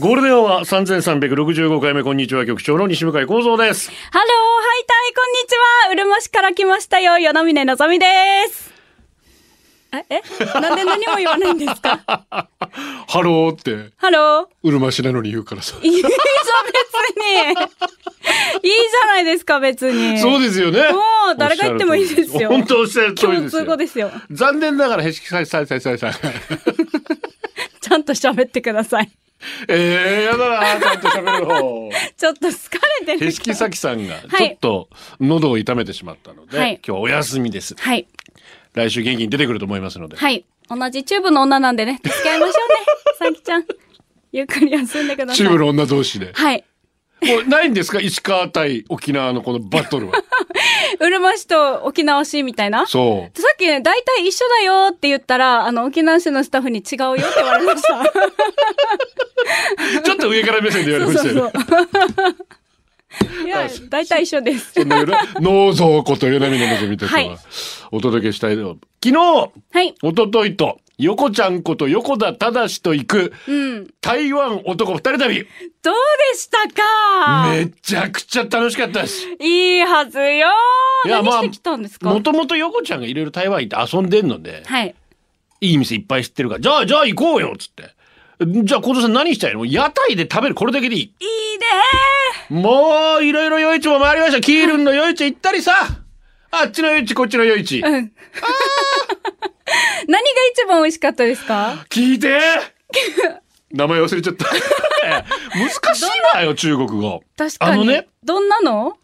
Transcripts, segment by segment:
ゴールデンは三千三百六十五回目こんにちは局長の西向幸三です。ハロー、はいたい、こんにちは。うるま市から来ましたよ、与那嶺のぞみです。え、え？なんで何も言わないんですか？ハローってハロうるま市なのに言うからさ。ー。いいじゃん、別に。いいじゃないですか、別に。そうですよね。もう誰が言ってもいいですよ本当おっしゃる通り共ですよ。ですよ。残念ながらへしきさいさいさいさいさい。ちゃんと喋ってください。ええー、やだなちゃんと喋る方。ちょっと疲れてる。へしきさきさんがはいちょっと喉を痛めてしまったので、はい今日お休みです。はい。来週元気に出てくると思いますので。はい。同じチューブの女なんでね、付き合いましょうね。さきちゃん。ゆっくり休んでください。チューブの女同士で。はい。もうないんですか？石川対沖縄のこのバトルは。うるま市と沖縄市みたいな？そう。さっきね、大体一緒だよって言ったら、あの、沖縄市のスタッフに違うよって言われました。ちょっと上から目線で言われましたよね。いや、大体一緒です。そんなよな農蔵こと与那国のぞみとかはいはお届けしたいの。昨日、はい。一昨日と、横ちゃんこと横田正と行くうん。台湾男二人旅。どうでしたか？めちゃくちゃ楽しかったです。いいはずよいやまあ何してきたんですか、もともと横ちゃんがいろいろ台湾行って遊んでんので、はい。いい店いっぱい知ってるから、じゃあ、じゃあ行こうよっつって。じゃあ、小田さん何したいの？屋台で食べるこれだけでいい。いいねもう、いろいろ夜市も回りました。キールンの夜市行ったりさ。あっちの夜市、こっちの夜市。うん。何が一番美味しかったですか？聞いて 名前忘れちゃった。難しいわよ、中国語。確かに。あのね、どんなの？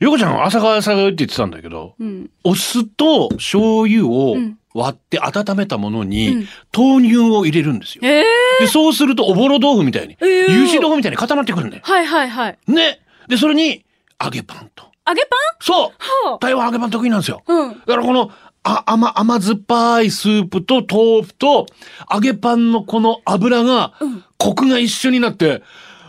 横ちゃん朝が朝がよって言ってたんだけど、うん。お酢と醤油をん割って温めたものに、うん豆乳を入れるんですよ。ええで、そうするとおぼろ豆腐みたいに、えー油脂豆腐みたいに固まってくるんだよ。はいはいはい。ね。で、それに揚げパンと。揚げパそうはあ台湾揚げパン得意なんですよ。ンうん。だからこの、あ、甘、甘酸っぱいスープと豆腐と揚げパンのこの油が、コクが一緒になって、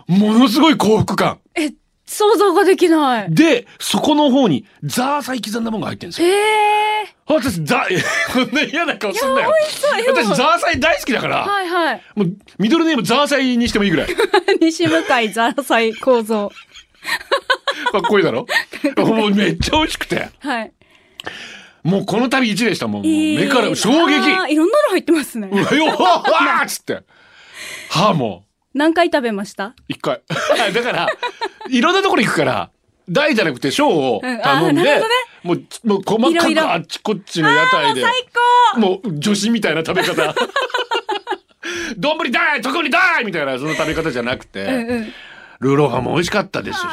ものすごい幸福感。え、想像ができない。で、そこの方にザーサイ刻んだものが入ってるんですよ。ええ私、ザ、こんな嫌な顔すんなよ。そうよ私、ザーサイ大好きだから、はいはい。もう、ミドルネームザーサイにしてもいいぐらい。か 西向井ザーサイ構造。っこいいだろ？もうめっちゃ美味しくて。はい。もうこの旅一でしたもん。もういい目から衝撃。あーいろんなの入ってますね。うわよわーっつって。はあ、も何回食べました？う、一回。だから、いろんなところ行くから、大じゃなくて小を頼んでもう、もう細かくあっちこっちの屋台で。最高もう女子みたいな食べ方。丼大特に大みたいなその食べ方じゃなくて、うんうん。ルーローハンも美味しかったですし、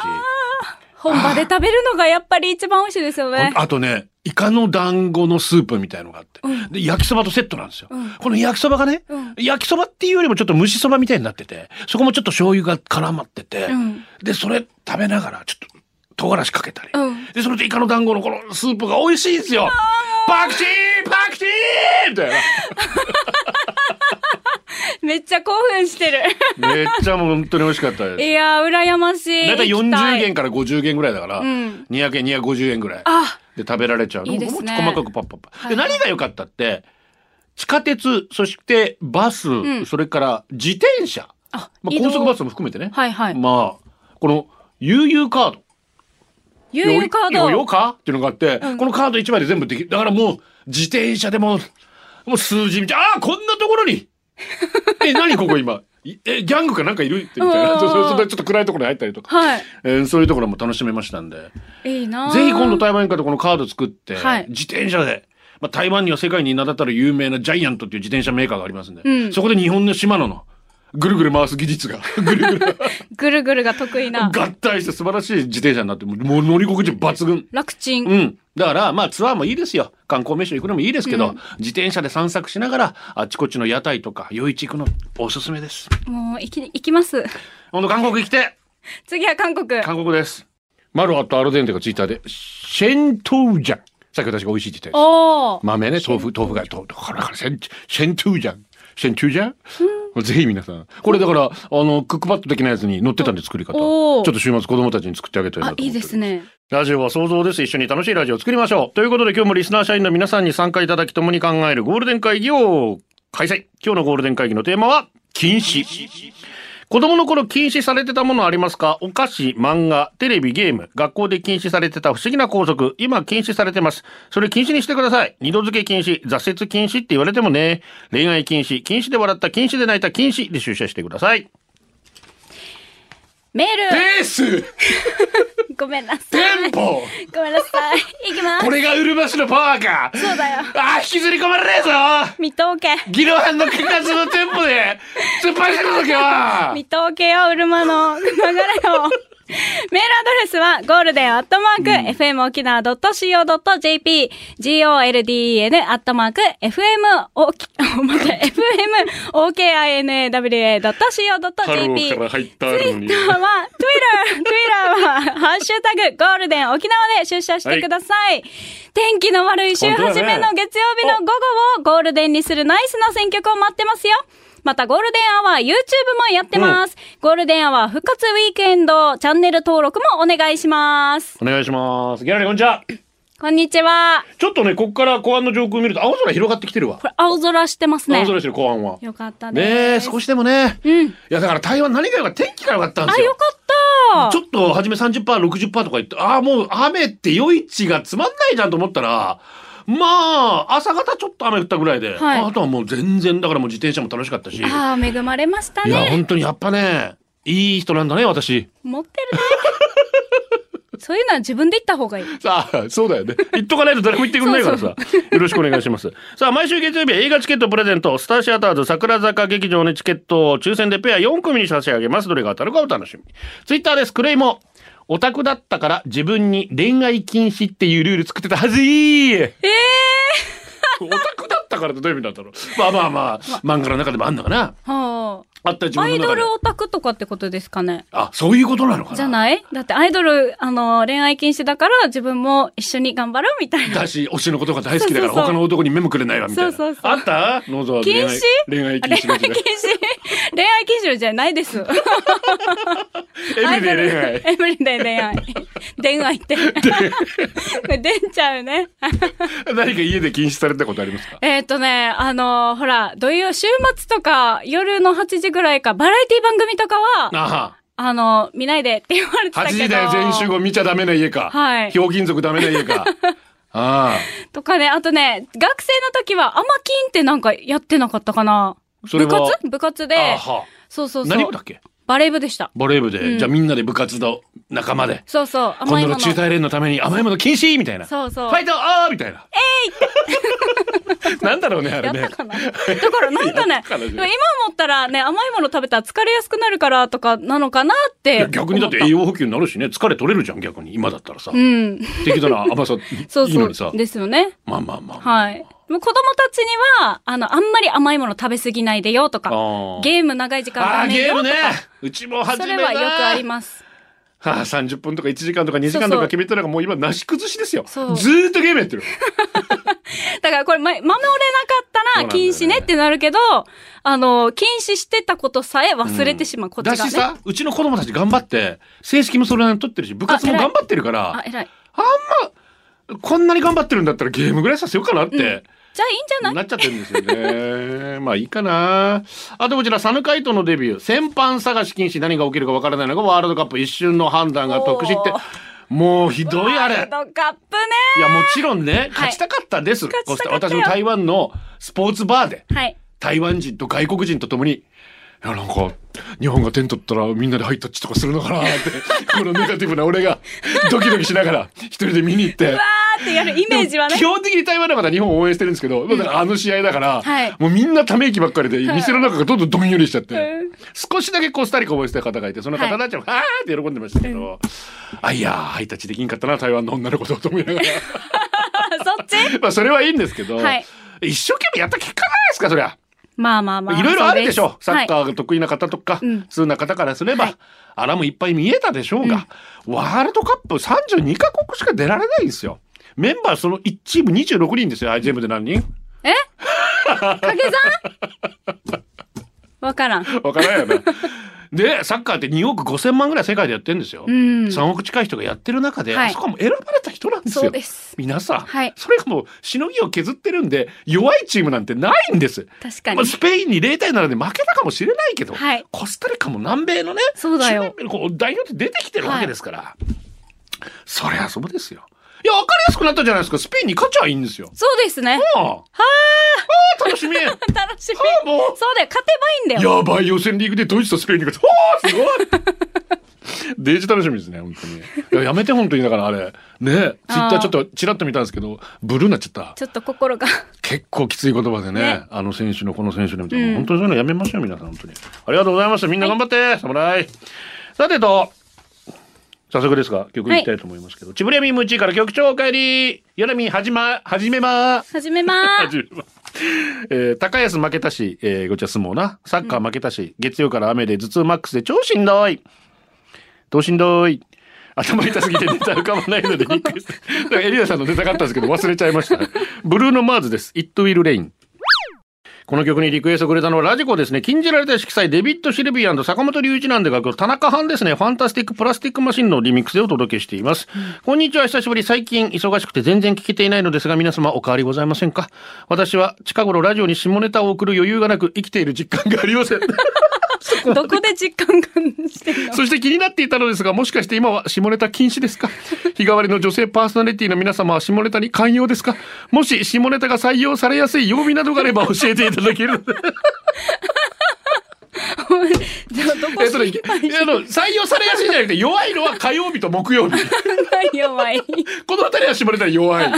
本場で食べるのがやっぱり一番美味しいですよね。あとね、イカの団子のスープみたいのがあって、で焼きそばとセットなんですよ。この焼きそばがね、うん焼きそばっていうよりもちょっと蒸しそばみたいになってて、そこもちょっと醤油が絡まってて、うんで、それ食べながらちょっと唐辛子かけたり、うんで、それとイカの団子のこのスープが美味しいんですよ。パクチーパクチーみたいな。めっちゃ興奮してる。めっちゃもう本当に美味しかったです。いやー、羨ましい。だいたい40行きた元から50元ぐらいだから、うん200円、250円ぐらい。あ、で食べられちゃうの？いいですねもう細かくパッパッパ。はいで、何が良かったって、地下鉄、そしてバス、んそれから自転車。あ、まあ、高速バスも含めてね。はいはい。まあ、この、悠々カード。悠々カード。よよか？っていうのがあって、うんこのカード1枚で全部できる。だからもう、自転車でも、もう数字見て、ああ、こんなところに え、何ここ今？いえ、ギャングかなんかいるってみたいな。ちょっと暗いところに入ったりとか。はい。えーそういうところも楽しめましたんで。いいなーぜひ今度台湾に行ったらこのカード作って、はい自転車で、まあ、台湾には世界に名だたる有名なジャイアントっていう自転車メーカーがありますんで、うんそこで日本の島野のぐるぐる回す技術が ぐるぐるぐるぐるが得意な。合体して素晴らしい自転車になってもう乗り心地抜群。楽ちん。うん。だから、まあツアーもいいですよ。観光名所行くのもいいですけど、うん自転車で散策しながら、あっちこっちの屋台とか夜市行くのおすすめです。もう、行き、行きます。今度韓国行きて 次は韓国。韓国です。マルアットアルデンテがツイッターで、シェントゥージャン。さっき私が美味しいって言ったやつ。豆ね、豆腐、豆腐が、豆腐、これからシェン、トゥージャン。シェントゥージャン、ぜひ皆さん。これだから、あの、クックパッド的なやつに載ってたんで作り方。ちょっと週末子供たちに作ってあげたいなあと、いいです。ね。ラジオは想像です。一緒に楽しいラジオを作りましょう。ということで今日もリスナー社員の皆さんに参加いただき共に考えるゴールデン会議を開催。今日のゴールデン会議のテーマは禁止。子供の頃禁止されてたものありますか？お菓子、漫画、テレビ、ゲーム、学校で禁止されてた不思議な校則、今禁止されてます。それ禁止にしてください。二度付け禁止、挫折禁止って言われてもね。恋愛禁止、禁止で笑った、禁止で泣いた、禁止で出社してください。メールペースごめんなさテい。ン ポごめんなさい。い きますこ。れがうるま市のパワーかそうだよ。あー引きずり込まれねえぞ見とけ。ギロハンの気活のテンポで突っ走るときは 見とけよ、うるまの流れを。メールアドレスは、ゴールデンアットマーク、FM 沖縄 .co.jp、golden アットマーク、FM おき、待って、FM okinawa.co.jp。ハローから入ったツイッターは、Twitter、Twitter は、ハッシュタグ、ゴールデン沖縄で出社してください。天気の悪い週初めの月曜日の午後をゴールデンにするナイスな選曲を待ってますよ。また、ゴールデンアワー YouTube もやってます。ゴールデンアワー復活ウィークエンド、チャンネル登録もお願いします。お願いしますギャラリーこんにちはこんにちは。ちょっとねこっから小湾の上空見ると青空広がってきてるわこれ、青空してますね青。空してる小湾はよかったねです。え少しでもねうん。いやだから台湾何が良かった？天気が良かったんですあ、よよかった。ちょっと初め 30%60% とか言ってああもう雨って夜市がつまんないじゃんと思ったらまあ朝方ちょっと雨降ったぐらいで、はいあとはもう全然だからもう自転車も楽しかったしああ、恵まれましたいやね。本当にやっぱねいい人なんだね私持ってるね。そういうのは自分で言った方がいい。さあ、そうだよね。言っとかないと誰も言ってくんないからさ。よろしくお願いします。さあ、毎週月曜日は映画チケットプレゼント、スターシアターズ桜坂劇場のチケットを抽選でペア4組に差し上げます。どれが当たるかお楽しみに。ツイッターです。クレイも。オタクだったから自分に恋愛禁止っていうルール作ってたはずいええオタクだったからってどういう意味なんだろう。まあまあまあ、漫画の中でもあんのかな。ー。はあった自あ。アイド。ルオタクとかってことですかね。あ、そういうことなのかな。じゃない？だってアイドル、あの、恋愛禁止だから自分も一緒に頑張るみたいな。だし、推しのことが大好きだから他の男に目もくれないわみたいな。そうそうそうあった？ノーゾは恋愛禁止？恋愛禁止恋愛禁止恋愛禁止じゃないです。エブリデイ恋愛。エブリデイ恋愛。恋愛って。これ出ちゃうね。何か家で禁止されたことありますか？えっとね、あのほら、土曜、週末とか夜の8時ぐらいか、バラエティ番組とかは、ああの、見ないでって言われてあ、8たけど。時だよ全員集合見ちゃダメな家か。はいひょうきん族ダメな家か。あとかね、あとね、学生の時は、アマキンってなんかやってなかったかな部活？部活あ。で、そうそうそう。何部だっけ？バレー部でした。バレー部で、うんじゃあみんなで部活の仲間で。そうそう、今甘いもの。度の中大連のために甘いもの禁止みたいな。そうそうファイトあーみたいな。えいなんだろうね、あれねだからなんかねか今思ったらね、甘いもの食べたら疲れやすくなるからとかなのかなっいて。や逆にだって栄養補給になるしね、疲れ取れるじゃん、逆に。今だったらさ。うん。適度な甘さ、そうそいいのにさう。。ですよね。まあまあまあ。はい。でも子供たちには、あの、あんまり甘いもの食べ過ぎないでよとか、ゲーム長い時間ダメよとか、ゲームね。うちも初そめだれはよくあります。はあ、30分とか1時間とか2時間とか決めたのがもう今なし崩しですよ。ずっとゲームやってる。だからこれ、ま、守れなかったら禁止ねってなるけど、あの、禁止してたことさえ忘れてしまう、こっちがね。だしさ、うちの子供たち頑張って、正式もそれなりに取ってるし、部活も頑張ってるから、あ、偉い。こんなに頑張ってるんだったらゲームぐらいさせようかなって。じゃあいいんじゃない？なっちゃってるんですよね。まあいいかな。あとこちら、サヌカイトのデビュー。先般探し禁止何が起きるかわからないのがワールドカップ一瞬の判断が得しって。もうひどいあれ。ワールドカップね。いや、もちろんね、勝ちたかったです。勝ちたかったよ私も台湾のスポーツバーで、はい。台湾人と外国人と共に、いや、なんか、日本が点取ったらみんなでハイタッチとかするのかなって、このネガティブな俺がドキドキしながら一人で見に行って。わーってやるイメージはね基。本的に台湾の方は日本を応援してるんですけど、だからあの試合だから、はいもうみんなため息ばっかりで、店の中がどんどんどんよりしちゃって、うん少しだけコスタリカを応援してた方がいて、その方たちも、はーって喜んでましたけど、あ、いやー、ハイタッチできんかったな、台湾の女の子とと思いながら。そっち？まあそれはいいんですけど、はい一生懸命やった結果じゃないですか、そりゃ。まあまあまあ。いろいろあるでしょう。サッー。カーが得意な方とか、うん通な方からすれば、はい穴もいっぱい見えたでしょうが、ワールドカップ32カ国しか出られないんですよ。メンバーその1チーム26人ですよ。あれ全部で何人掛け算わからん。わからんよな。で、サッカーって2億5千万ぐらい世界でやってるんですよ。うん。3億近い人がやってる中で、はいあそこはもう選ばれた人なんですよ。そうです。皆さん、はいそれがもうしのぎを削ってるんで弱いチームなんてないんです。確かにまあ、。スペインに0対7で負けたかもしれないけど、はいコスタリカも南米のねそうだよ代表で出てきてるわけですから、そりゃそうですよ。いや分かりやすくなったじゃないですかスペインに勝ちゃいいんですよ。そうですね。ああああ楽しみ。楽しみ。ああもうそうだよ。勝てばいいんだよ。やばい予選リーグでドイツとスペインに勝つ。はあすごいデージ楽しみですね、本当に。いや、やめて、本当に。だからあれ。ねツイッターちょっとチラッと見たんですけど、ブルーになっちゃった。ちょっと心が。結構きつい言葉でね、ねあの選手のこの選手のうん本当にそういうのやめましょう、皆さん、本当に。ありがとうございました。みんな頑張って、侍。さてと、早速ですが、曲いきたいと思いますけど、ちぶれみむちから曲調お帰り、よなみはじま、はじめま始めまー 始めまえー高安負けたし、えー、ごちゃ相撲な。サッカー負けたし、月曜から雨で頭痛マックスで超しんどい。どうしんどい。頭痛すぎてネタ浮かばないのでリクエエリアさんのネタがあったんですけど忘れちゃいました。ブルーノ・マーズです。It Will Rain。この曲にリクエストくれたのはラジコですね。禁じられた色彩デビッド・シルビアン坂本龍一なんで楽曲、田中藩ですね。ファンタスティック・プラスティック・マシンのリミックスでお届けしています。こんにちは、久しぶり。最近忙しくて全然聞けていないのですが、皆様お変わりございませんか？私は近頃ラジオに下ネタを送る余裕がなく生きている実感がありません。どこで実感がしてんの？そして気になっていたのですが、もしかして今は下ネタ禁止ですか？日替わりの女性パーソナリティの皆様は下ネタに寛容ですか？もし下ネタが採用されやすい曜日などがあれば教えていただける。どこえっとね、いやあの採用されやすいんじゃなくて弱いのは火曜日と木曜日。弱い。この辺りは下ネタに弱い。だ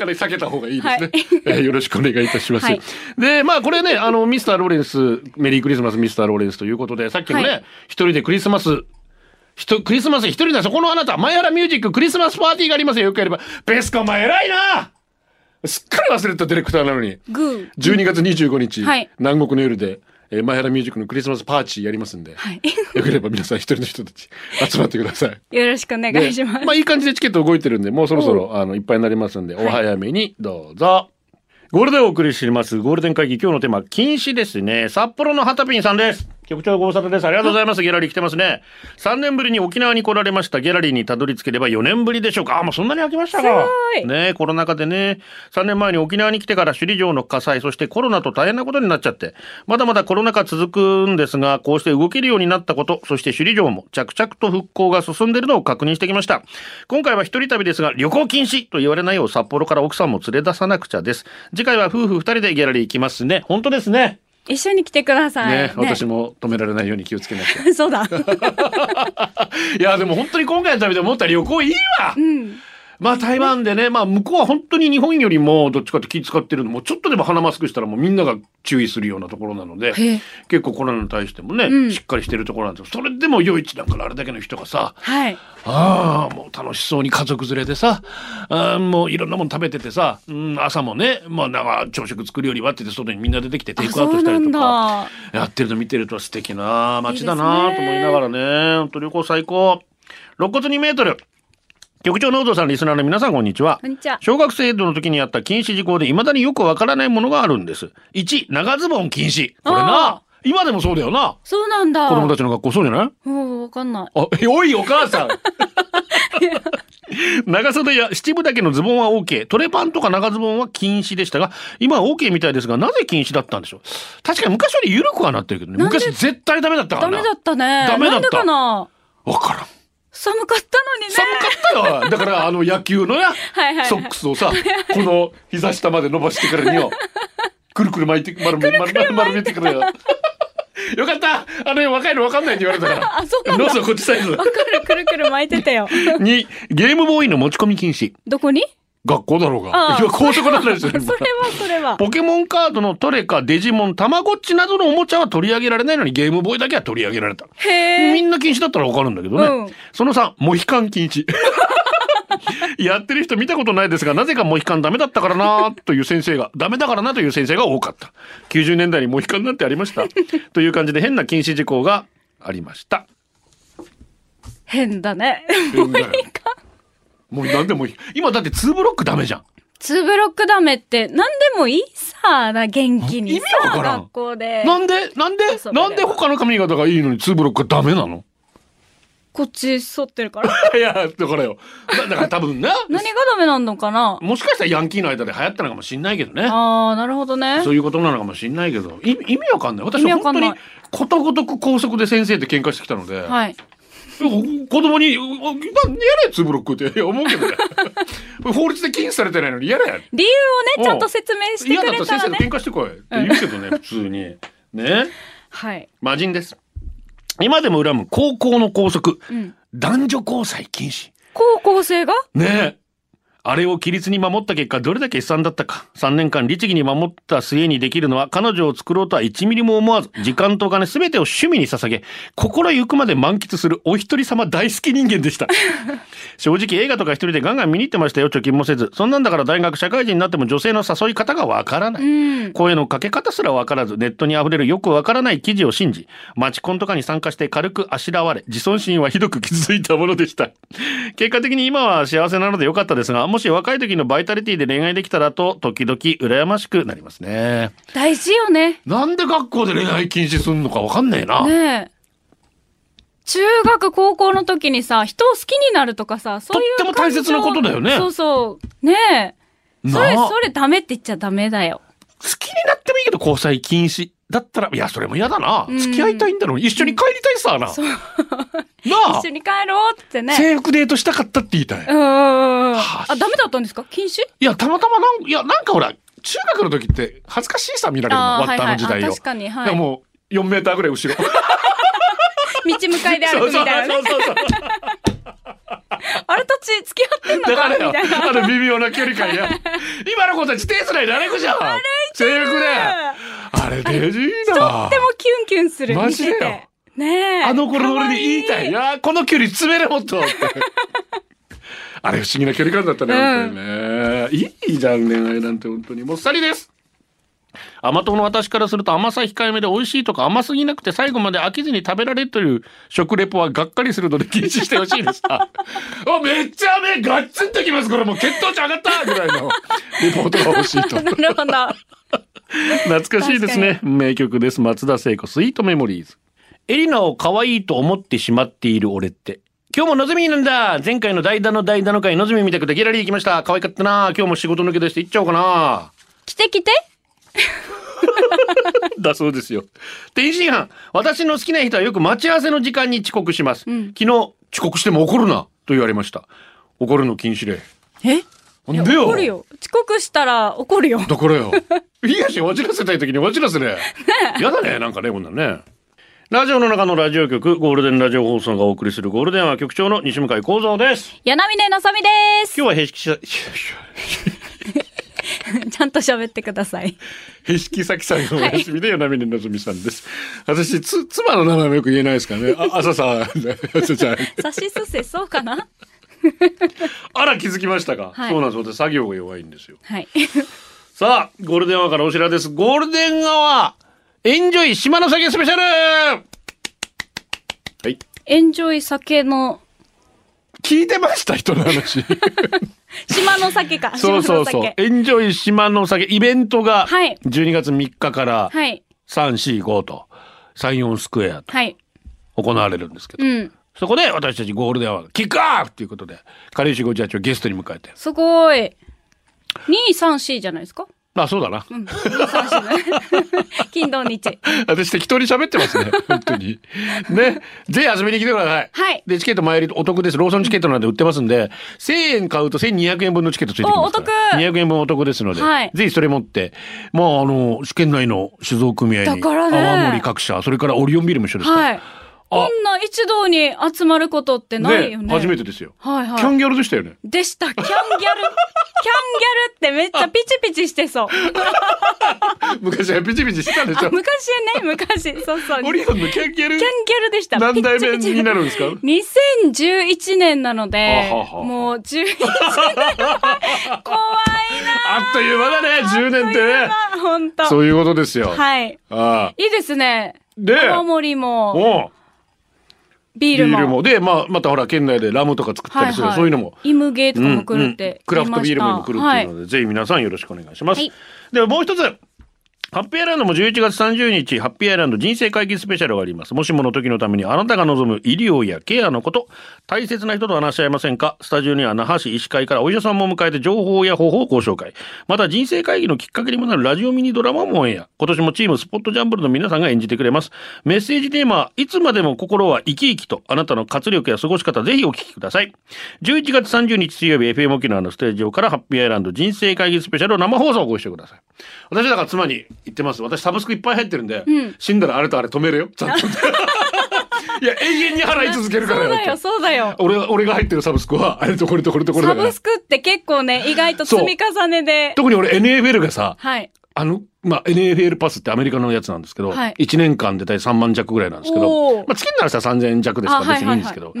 から避けた方がいいですね。はいえーよろしくお願いいたします。はいで、まあこれね、あの、ミスターローレンス、メリークリスマスミスターローレンスということで、さっきもね、はい一人でクリスマス、ひとクリスマス一人でそこのあなた、マイハラミュージッククリスマスパーティーがありますよ。よくやれば。ベスコお前偉いなすっかり忘れたディレクターなのに。グ12月25日、はい南国の夜で、えー、マイハラミュージックのクリスマスパーティーやりますんで、ー。はい。よければ皆さん一人の人たち 集まってください。よろしくお願いします。ねまあいい感じでチケット動いてるんで、もうそろそろあのいっぱいになりますんで、お早めにどうぞ。ゴールデンお送りしています。ゴールデン会議、今日のテーマ、禁止ですね。札幌のハタピンさんです。局長ご無沙汰です。ありがとうございます。ギャラリー来てますね。3年ぶりに沖縄に来られました。ギャラリーにたどり着ければ4年ぶりでしょうか。あ、もうそんなに空きましたか。ねコロナ禍でね、3年前に沖縄に来てから首里城の火災、そしてコロナと大変なことになっちゃって、まだまだコロナ禍続くんですが、こうして動けるようになったこと、そして首里城も着々と復興が進んでいるのを確認してきました。今回は一人旅ですが、旅行禁止と言われないよう札幌から奥さんも連れ出さなくちゃです。次回は夫婦二人でギャラリー行きますね。本当ですね。一緒に来てください。ね、私も止められないように気をつけなきゃ。そうだ。いや、でも本当に今回の旅で思ったら旅行いいわうん。まあ台湾でね、まあ向こうは本当に日本よりもどっちかって気使ってるのも、ちょっとでも鼻マスクしたらもうみんなが注意するようなところなので、結構コロナに対してもね、うんしっかりしてるところなんですよ。それでも夜市なんからあれだけの人がさ、はい。ああ、もう楽しそうに家族連れでさ、あーもういろんなもの食べててさ、うん、朝もね、まあなんか朝食作るよりはって言って外にみんな出てきてテイあ、クアウトしたりとか。だ。やってるの見てると素敵な街だなと思いながらね。本当旅行最高。肋骨2メートル。局長の道さん、リスナーの皆さん、こんにちは。小学生の時にあった禁止事項で未だによくわからないものがあるんです。1、長ズボン禁止。これあな。今でもそうだよな。そうなんだ。子供たちの学校そうじゃない？うん、わかんない。あ、えおい、お母さん。長袖や七分丈のズボンは OK。トレパンとか長ズボンは禁止でしたが、今は OK みたいですが、なぜ禁止だったんでしょう？確かに昔より緩くはなってるけどね。昔絶対ダメだったからな。ダメだったね。ダメだったかな？わからん。寒かったのにね。寒かったよ。だからあの野球のな、はいはいソックスをさ、この膝下まで伸ばしてからによ。くるくる巻いて、丸め、丸め、丸めてからよ。よかったあのね、若いの分かんないって言われたから。あそうなんだどうぞこっちサイズ。わかる、くるくる巻いてたよ。2、ゲームボーイの持ち込み禁止。どこに？学校だろうが。いや、高速なんですよ。それはそれは。ポケモンカードのトレカ、デジモン、タマゴッチなどのおもちゃは取り上げられないのにゲームボーイだけは取り上げられた。へえ。みんな禁止だったらわかるんだけどね。うんその3、モヒカン禁止。やってる人見たことないですが、なぜかモヒカンダメだったからなという先生が、ダメだからなという先生が多かった。90年代にモヒカンなんてありました？という感じで変な禁止事項がありました。変だね。変だよもうなんでもいい。今だって2ブロックダメじゃん。ツーブロックダメって何でもいいさ、な元気にさ、からん学校で。なんで？なんで？なんで他の髪型がいいのに2ブロックがダメなの？こっち沿ってるから。いや、だからよ。だだから多分な。何がダメなんのかな？もしかしたらヤンキーの間で流行ったのかもしんないけどね。ああ、なるほどねそ。ういうことなのかもしんないけど、い意味わかんない。私は本当にことごとく高速で先生と喧嘩してきたので、はい。子供に、やれツーブロックって 思うけどね。法律で禁止されてないのにやれ。理由をね、ちゃんと説明して嫌くだったら先生れたらね。と喧嘩してこいって言うけどね、普通に。ね。はい。魔人です。今でも恨む高校の校則。ん男女交際禁止。高校生が？ねえ。あれを規律に守った結果どれだけ悲惨だったか。3年間律儀に守った末にできるのは彼女を作ろうとは1ミリも思わず、時間とお金全てを趣味に捧げ、心ゆくまで満喫するお一人様大好き人間でした。正直映画とか一人でガンガン見に行ってましたよ、貯金もせず。そんなんだから大学社会人になっても女性の誘い方がわからない。うん。声のかけ方すらわからず、ネットに溢れるよくわからない記事を信じ、マチコンとかに参加して軽くあしらわれ、自尊心はひどく傷ついたものでした。結果的に今は幸せなのでよかったですが、もし若い時のバイタリティで恋愛できたらと、時々羨ましくなりますね。大事よね。なんで学校で恋愛禁止すんのかわかんねえな。ねえ。中学、高校の時にさ、人を好きになるとかさ、そういうとっても大切なことだよねそうそう。ねえ。それ、それダメって言っちゃダメだよ。好きになってもいいけど交際禁止。だったら、いや、それも嫌だな。ん付き合いたいんだろう。一緒に帰りたいさな。そう。なあ一緒に帰ろうってね。制服デートしたかったって言いたい。うんああ、ダメだったんですか？禁止？いや、たまたまなん、いや、なんかほら、中学の時って恥ずかしいさ見られるの、あー割ったの時代を。確かにはいもう、4メーターぐらい後ろ。道向かいで歩くみたいなね。そうそうそう。あれたち付き合ってんのかだからよ、みたいな。あの微妙な距離感や。今の子たち手繋いで歩くじゃん。制服で。あれデジいいな。とってもキュンキュンする。マジでよねえ。あの頃の俺に言いたい。いや、この距離詰めれもっと。あれ不思議な距離感だったね、本当にね。いいじゃん、恋愛なんて本当に。もっさりです。甘党の私からすると甘さ控えめで美味しいとか甘すぎなくて最後まで飽きずに食べられるという食レポはがっかりするので禁止してほしいです。あ、あめっちゃ目ガッツンときます。これもう血糖値上がったぐらいのレポートが欲しいと。なるほど。懐かしいですね。名曲です。松田聖子、スイートメモリーズ。エリナを可愛いと思ってしまっている俺って。今日ものぞみなんだ前回の代打の代打の回、のぞみ見たくてギャラリー行きました。可愛かったな今日も仕事抜け出して行っちゃおうかな来て来て。だそうですよ。天津飯、私の好きな人はよく待ち合わせの時間に遅刻します。昨日、遅刻しても怒るなと言われました。怒るの禁止令。え？なんでよ。怒るよ。遅刻したら怒るよ。だからよ。いいやし、わじらせたい時にわじらせね。やだね、なんかね、こんなんね。ラジオの中のラジオ局、ゴールデンラジオ放送がお送りするゴールデンは局長の西向井幸三です。柳根のさみです。今日は平式さ、ちゃんと喋ってください。平式先さんがお休みで、与那嶺のぞみさんです。私、つ、妻の名前もよく言えないですからね。あ、朝さん、朝ちゃん。さしすせそうかな？あら、気づきましたか、はいそうなんです。私、さ行が弱いんですよ。はい。さあ、ゴールデンアワーからお知らせです。ゴールデンアワー、エンジョイ島の酒スペシャルはい。エンジョイ酒の、聞いてました人の話。島の酒か。そうそうそうエンジョイ島の酒、イベントが、はい12月3日から、はい。3、4、5と、さいおんスクエアとはい。行われるんですけど、うん。そこで私たちゴールデンアワーがキックアップということで、かりゆし58をゲストに迎えて。すごい。2、3、4じゃないですか？あ、そうだな。うん。2、3、4ね。金土日。私適当に喋ってますね。本当に。ね。ぜひ遊びに来てください。はいで、チケット前売りお得です。ローソンチケットなんで売ってますんで、1000円買うと1200円分のチケットついてきますから。おお得200円分お得ですので、はいぜひそれ持って、まあ、あの、試験内の酒造組合に、ね泡盛各社、それからオリオンビールも一緒ですから、はい。こんな一堂に集まることってないよね。初めてですよ。はいはい。キャンギャルでしたよね。でした。キャンギャル。キャンギャルってめっちゃピチピチしてそう。昔はピチピチしてたでしょ。あ昔ね、昔。そうそう。オリオンのキャンギャル？キャンギャルでした。何代目になるんですか？2011年なので、あははもう11年。怖いなあっという間だね、10年ってね。本当。そういうことですよ。はい。ああ。いいですね。で、泡盛も、ビールも。で、まあ、またほら、県内でラムとか作ったりする、そういうのも。イムゲーとかも来るっうんうてんクラフトビールも今来るっていうはので、ぜひ皆さんよろしくお願いします。はいではもう一つ。ハッピーアイランドも11月30日、ハッピーアイランド人生会議スペシャルがあります。もしもの時のためにあなたが望む医療やケアのこと、大切な人と話し合いませんか？スタジオには那覇市医師会からお医者さんも迎えて情報や方法をご紹介。また人生会議のきっかけにもなるラジオミニドラマもオンエア。今年もチームスポットジャンブルの皆さんが演じてくれます。メッセージテーマは、いつまでも心は生き生きと、あなたの活力や過ごし方、ぜひお聞きください。11月30日水曜日、FM 沖縄のステージ上からハッピーアイランド人生会議スペシャルを生放送をご一緒ください。私だから妻に言ってます。私サブスクいっぱい入ってるんで、死んだらあれとあれ止めるよ。ちゃんと。いや、永遠に払い続けるからそうだよ、そうだよ。俺が俺が入ってるサブスクは、あれとこれとこれとこれだからサブス。クって結構ね、意外と積み重ねで。特に俺 NFL がさ、はい。あの、まあ、NFL パスってアメリカのやつなんですけど、はい1年間で大体3万弱ぐらいなんですけおど、ーまあ、月にならさ3000円弱ですからあ別にいいんですけど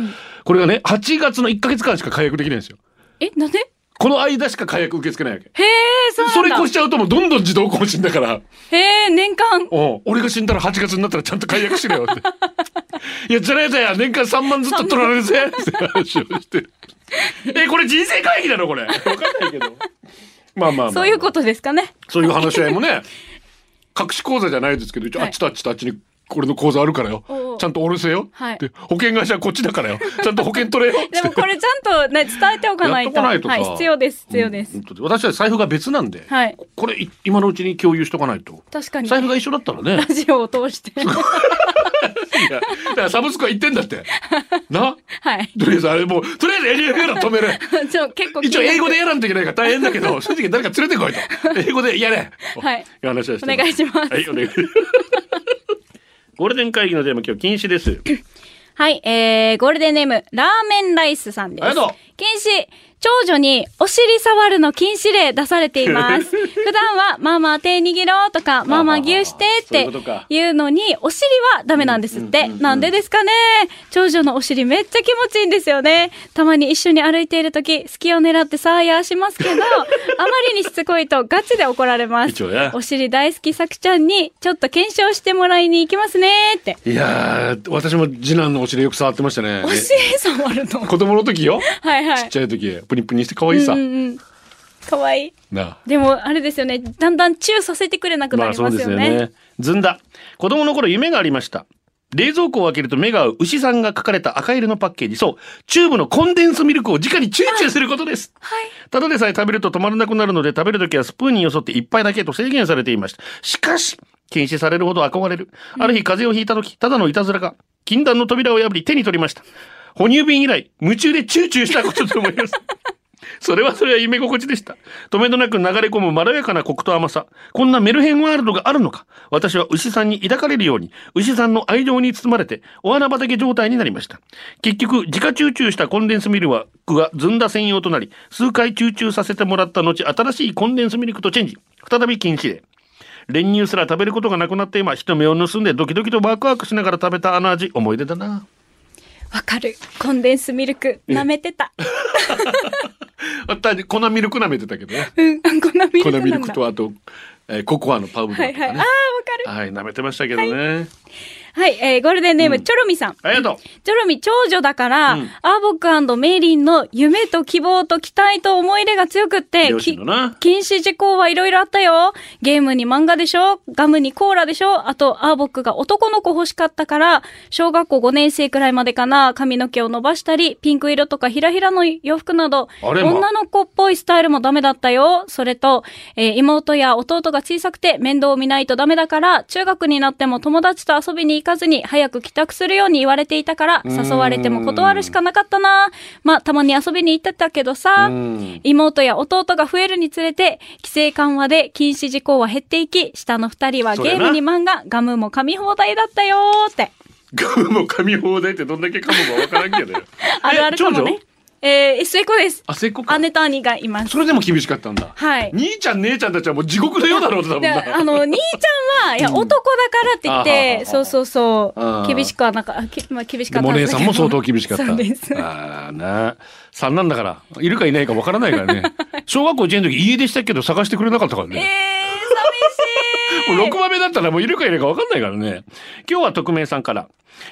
これがね、8月の1ヶ月間しか解約できないんですよ。え、なんで？この間しか解約受け付けないわけ。へえ、そうそれなんだ。越しちゃうともうどんどん自動更新だから、へえ、年間？おう俺が死んだら8月になったらちゃんと解約しろよって。いや、じゃないだよ、年間3万ずっと取られるぜって話をして。え、これ人生会議なのこれ？わかんないけど。まあまあまあ。そういうことですかね。そういう話し合いもね、隠し口座じゃないですけど、一応はいあっちとあっちとあっちにこれの口座あるからよちゃんと下ろせよ。はいで、保険会社はこっちだからよ。ちゃんと保険取れよ。でもこれちゃんとね、伝えておかないと。ないとさはい、必要です、必要です。私は財布が別なんで、はい。これい今のうちに共有しとかないと。確かに。財布が一緒だったらね。ラジオを通して。いやだからサブスクは言ってんだって。な？はい。とりあえずあれもう、とりあえず NFL は止める。ちょ、結構一応英語でやらんといけないから大変だけど、そういう時誰か連れてこいと。英語でやれ。はいいう話はしてお願いしますはい、お願い。ゴールデン会議のテーマ今日禁止です。はい、えー、ゴールデンネーム、ラーメンライスさんです。ありがとう禁止。長女にお尻触るの禁止令出されています。普段は、まあまあ手握ろうとか、まあまあぎゅうしてっていうのに、お尻はダメなんですって。なんでですかね？長女のお尻めっちゃ気持ちいいんですよね。たまに一緒に歩いているとき、隙を狙ってサーヤーしますけど、あまりにしつこいとガチで怒られます。お尻大好きさくちゃんに、ちょっと検証してもらいに行きますねって。いやー、私も次男のお尻よく触ってましたね。お尻触るの？子供の時よ。はいはい。ちっちゃい時、プニプニして可愛いさ。うんうんうん。かわいい。なあ。でも、あれですよね。だんだんチューさせてくれなくなまあそうですりますよね。よね。ずんだ。子供の頃夢がありました。冷蔵庫を開けると目が合う牛さんが書かれた赤色のパッケージ。そう。チューブのコンデンスミルクを直にチューチューすることです。はい。ただでさえ食べると止まらなくなるので食べるときはスプーンによそって一杯だけと制限されていました。しかし、禁止されるほど憧れる。ある日風邪をひいたとき、ただのいたずらが、禁断の扉を破り手に取りました。哺乳瓶以来、夢中でチューチューしたことと思います。それはそれは夢心地でした。止めどなく流れ込むまろやかなコクと甘さ。こんなメルヘンワールドがあるのか。私は牛さんに抱かれるように、牛さんの愛情に包まれて、お花畑状態になりました。結局、自家チューチューしたコンデンスミルクがずんだ専用となり、数回チューチューさせてもらった後、新しいコンデンスミルクとチェンジ。再び禁止令。練乳すら食べることがなくなって今、人目を盗んでドキドキとワクワクしながら食べたあの味、思い出だな。わかる。コンデンスミルク、舐めてた。あった粉ミルク舐めてたけどね。うん、粉ミルク粉。ミルクとあと、えーココアのパウダーとかね。はいはい。ああ、わかる。はい、舐めてましたけどね。はい、えー、ゴールデンネーム、チョロミさん。ありがとう。チョロミ長女だから、うんアーボックメイリンの夢と希望と期待と思い入れが強くって、禁止事項はいろいろあったよ。ゲームに漫画でしょ？ガムにコーラでしょ？あと、アーボックが男の子欲しかったから、小学校5年生くらいまでかな、髪の毛を伸ばしたり、ピンク色とかひらひらの洋服など、ま女の子っぽいスタイルもダメだったよ。それと、えー妹や弟が小さくて面倒を見ないとダメだから、中学になっても友達と遊びに行かずに早く帰宅するように言われていたから、誘われても断るしかなかったな。まあ、たまに遊びに行ってたけどさうん、妹や弟が増えるにつれて、規制緩和で禁止事項は減っていき、下の二人はゲームに漫画、ガムも噛み放題だったよーって。ガムも噛み放題ってどんだけ噛むかわからんけどよ あるあるかもね。えー、末っ子です。女あ末っ子か姉と兄がいます。それでも厳しかったんだはい。兄ちゃん姉ちゃんたちはもう地獄のようだろうと多分で、なあの、兄ちゃんは、いや、男だからって言って、は そうそうそう、厳しくはなか、あきまあ、厳しかったんですけど姉さんも相当厳しかった。そうです。ああな。三男だから、いるかいないかわからないからね。小学校1年の時家出したけど探してくれなかったからえー、ね。寂しい。もう6番目だったらもういるかいないかわかんないからね。今日は匿名さんから。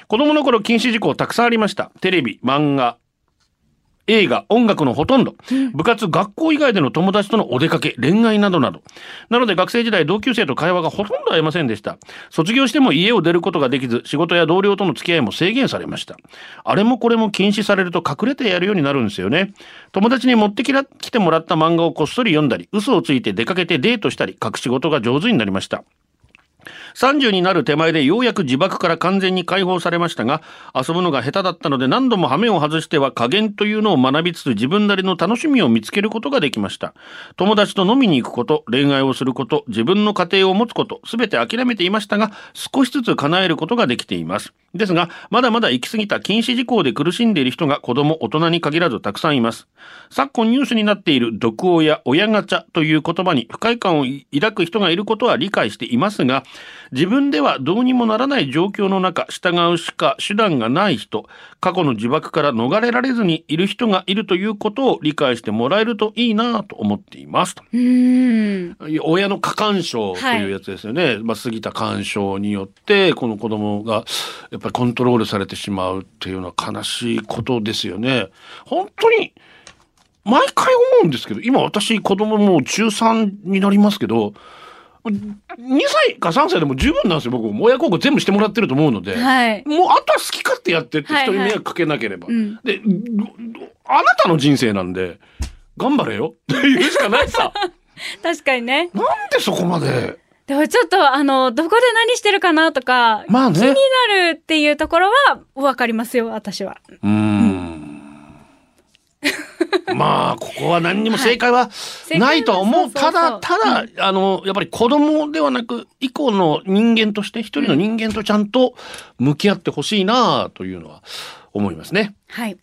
子供の頃禁止事項たくさんありました。テレビ、漫画、映画、音楽のほとんど、部活、学校以外での友達とのお出かけ、恋愛などなど。なので学生時代同級生と会話がほとんど合いませんでした。卒業しても家を出ることができず、仕事や同僚との付き合いも制限されました。あれもこれも禁止されると隠れてやるようになるんですよね。友達に持ってきら来てもらった漫画をこっそり読んだり、嘘をついて出かけてデートしたり、隠し事が上手になりました。30になる手前でようやく自爆から完全に解放されましたが、遊ぶのが下手だったので何度も羽目を外しては加減というのを学びつつ自分なりの楽しみを見つけることができました。友達と飲みに行くこと、恋愛をすること、自分の家庭を持つこと、すべて諦めていましたが、少しずつ叶えることができています。ですが、まだまだ行き過ぎた禁止事項で苦しんでいる人が子供、大人に限らずたくさんいます。昨今ニュースになっている毒親、親ガチャという言葉に不快感を抱く人がいることは理解していますが、自分ではどうにもならない状況の中、従うしか手段がない人、過去の呪縛から逃れられずにいる人がいるということを理解してもらえるといいなと思っています。親の過干渉というやつですよね、まあ、過ぎた干渉によってこの子供がやっぱりコントロールされてしまうっていうのは悲しいことですよね。本当に毎回思うんですけど今私子供もう中3になりますけど2歳か3歳でも十分なんですよ。僕も親孝行全部してもらってると思うので、はい。もうあとは好き勝手やってってはいはい。人に迷惑かけなければ、うん。であなたの人生なんで頑張れよ。っていうしかないさ。確かにね。なんでそこまで？でもちょっと、あの、どこで何してるかなとか、まあね。気になるっていうところは、わかりますよ、私は。うーん。まあ、ここは何にも正解はないとは思う。ただ、ただ、あの、やっぱり子供ではなく、以降の人間として、一人の人間とちゃんと向き合ってほしいなというのは思いますね。はい。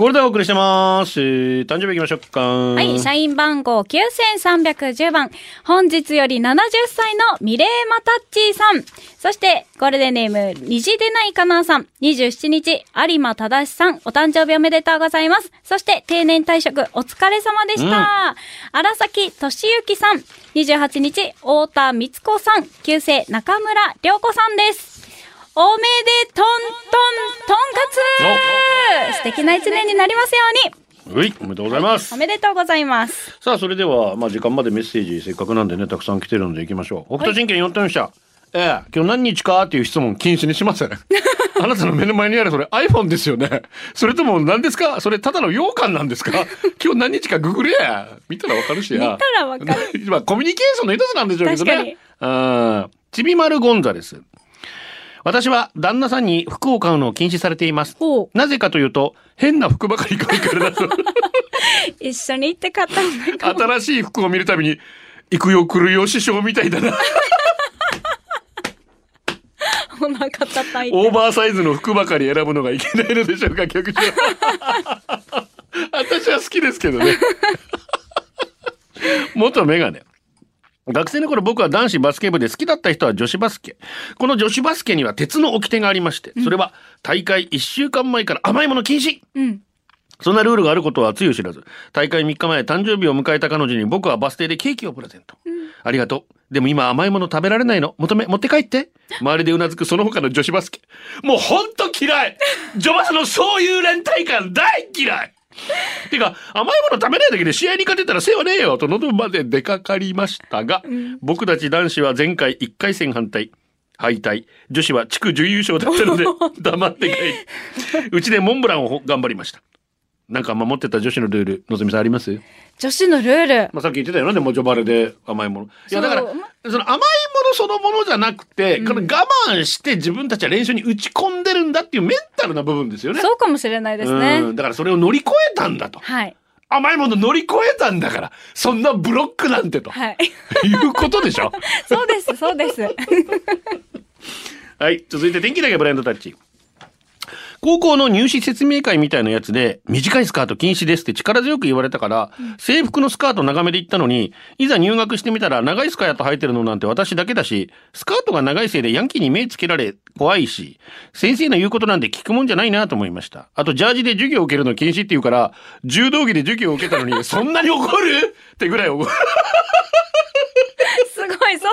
ゴールお送りしてます。誕生日行きましょうか。はい、社員番号9310番。本日より70歳のミレーマタッチーさん。そして、ゴールデンネーム、虹出ないかなさん。27日、有馬正さん。お誕生日おめでとうございます。そして、定年退職、お疲れ様でした。荒崎俊之さん。28日、太田光子さん。旧姓、中村良子さんです。おめでとんとん、とんかつ素敵な一年になりますようにはい、おめでとうございますお。めでとうございます。さあ、それでは、まあ、時間までメッセージ、せっかくなんでね、たくさん来てるので行きましょう。北斗神拳4点者。ええ、今日何日かっていう質問禁止にしません。あなたの目の前にあるそれ iPhone ですよね。それとも何ですか？それただの羊羹なんですか？今日何日かググれや。見たらわかるしや。見たらわかる。まあ、コミュニケーションの一つなんでしょうけど確かにね。うん。ちびまるゴンザレス。私は旦那さんに服を買うのを禁止されています。なぜかというと、変な服ばかり買うからだと。一緒に行って買った方がいいかも。新しい服を見るたびに、行くよ来るよ師匠みたいだな。お腹叩いて。オーバーサイズの服ばかり選ぶのがいけないのでしょうか、局長。私は好きですけどね。元メガネ。学生の頃僕は男子バスケ部で好きだった人は女子バスケ。この女子バスケには鉄の掟がありまして、それは大会1週間前から甘いもの禁止うん。そんなルールがあることはつゆ知らず、大会3日前誕生日を迎えた彼女に僕はバス停でケーキをプレゼント。ありがとう。でも今甘いもの食べられないの？求め、持って帰って。周りでうなずくその他の女子バスケ。もうほんと嫌い女バスのそういう連帯感大嫌いてか、甘いもの食べないだけで試合に勝てたら世話ねえよと喉まで出かかりましたが、僕たち男子は前回1回戦反対。敗退。女子は地区準優勝だったので、黙って帰り。うちでモンブランを頑張りました。なんか守ってた女子のルール、のぞみさんあります？女子のルール。まあ、さっき言ってたよね、でもジョバレで甘いもの。いや、だから、その甘いものそのものじゃなくて、この我慢して自分たちは練習に打ち込んでるんだっていうメンタルな部分ですよね。そうかもしれないですうね。んだからそれを乗り越えたんだと。はい。甘いもの乗り越えたんだから、そんなブロックなんてと。はい。いうことでしょ？そうです、そうです。はい。続いて天気だけブラインドタッチ。高校の入試説明会みたいなやつで、短いスカート禁止ですって力強く言われたから、制服のスカート長めで行ったのに、いざ入学してみたら長いスカート履いてるのなんて私だけだし、スカートが長いせいでヤンキーに目つけられ怖いし、先生の言うことなんて聞くもんじゃないなと思いました。あと、ジャージで授業を受けるの禁止って言うから、柔道着で授業を受けたのに、そんなに怒る？ってぐらい怒る。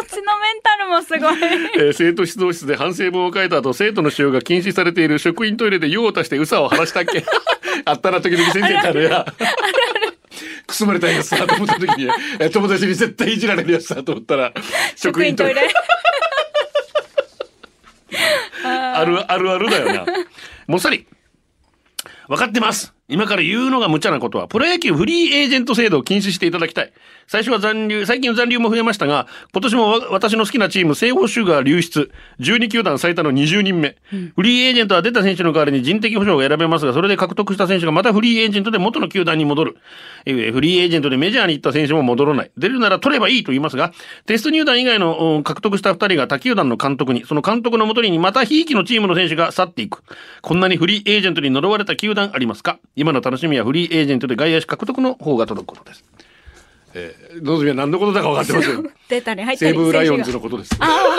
っちのメンタルもすごい。えー生徒指導室で反省文を書いた後、生徒の使用が禁止されている 職員トイレで用を足してうさを晴らしたっけ？あったら時々先生からや。くすまれたやつさと思った時に、えー友達に絶対いじられるやつさと思ったら、職員トイレ。あるあるあるだよな。もっさり。分かってます。今から言うのが無茶なことは、プロ野球フリーエージェント制度を禁止していただきたい。最初は残留、最近残留も増えましたが、今年も私の好きなチーム、西方州が流出。12球団最多の20人目。フリーエージェントは出た選手の代わりに人的保障が選べますが、それで獲得した選手がまたフリーエージェントで元の球団に戻る。えフリーエージェントでメジャーに行った選手も戻らない。出るなら取ればいいと言いますが、テスト入団以外の獲得した2人が他球団の監督に、その監督のもとにまたひいきのチームの選手が去っていく。こんなにフリーエージェントに呪われた球団ありますか？今の楽しみはフリーエージェントで外野手獲得の方が届くことです。えー、のぞみは何のことだか分かってますよ。出たり入ったり。西武ライオンズ選のことです。あ、は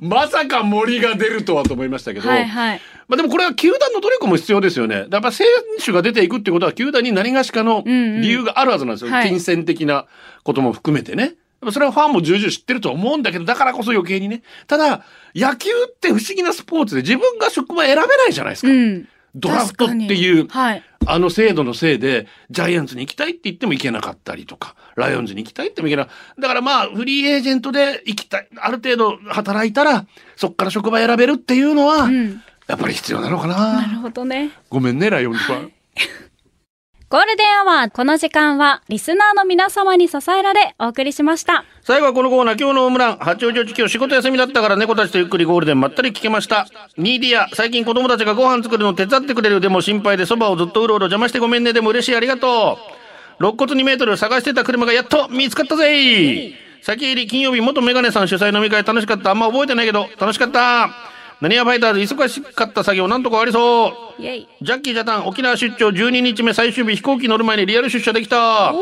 い。まさか森が出るとはと思いましたけど。はいはい。まあでもこれは球団の努力も必要ですよね。やっぱ選手が出ていくってことは球団に何がしかのうんうん理由があるはずなんですよ。はい金銭的なことも含めてね。それはファンも重々知ってると思うんだけど、だからこそ余計にね。ただ、野球って不思議なスポーツで自分が職場選べないじゃないですか。うん。ドラフトっていうはい。あの制度のせいで、ジャイアンツに行きたいって言っても行けなかったりとか、ライオンズに行きたいっても行けなだからまあ、フリーエージェントで行きたい、ある程度働いたら、そっから職場選べるっていうのは、うん。やっぱり必要なのかなな。るほどね。ごめんね、ライオンズファン。ゴールデンアワー、この時間は、リスナーの皆様に支えられ、お送りしました。最後はこのコーナー、今日のホームラン。八王子地今日仕事休みだったから猫たちとゆっくりゴールデンまったり聞けました。ミーディア、最近子供たちがご飯作るの手伝ってくれるでも心配でそばをずっとうろうろ邪魔してごめんねでも嬉しいありがとう。肋骨2メートル探してた車がやっと見つかったぜ先入り金曜日元メガネさん主催飲み会楽しかった。あんま覚えてないけど楽しかった。何やファイターズ忙しかった作業なんとか終わりそう。ジャッキー・ジャタン沖縄出張12日目最終日飛行機乗る前にリアル出社できた。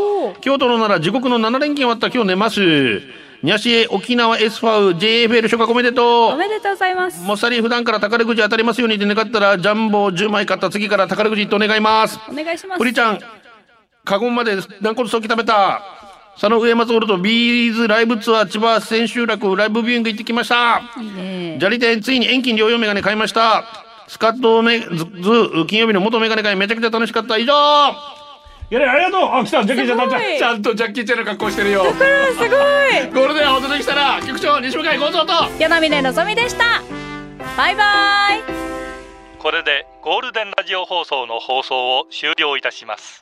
京都のなら地獄の7連勤終わった今日寝ます。ニャシエ沖縄 S ファウ JFL 初夏おめでおとめでとうございます。う。もっさり普段から宝くじ当たりますようにって願ったらジャンボ10枚買った次から宝くじと願います。お願いします。プリちゃんカゴンまで軟骨早期食べた佐野上松オルとビーズライブツアー千葉千秋楽ライブビューイング行ってきましたいいね。砂利店ついに遠近療養メガネ買いました。スカットメズズ金曜日の元メガネ会めちゃくちゃ楽しかった。以上やれありがとうあ、来たジャッキーちゃんすごいちゃんとジャッキーちゃんの格好してるよ。すごい。ゴールデンお届けしたら局長西向幸三と柳峰のぞみでした。バイバイ。これでゴールデンラジオ放送の放送を終了いたします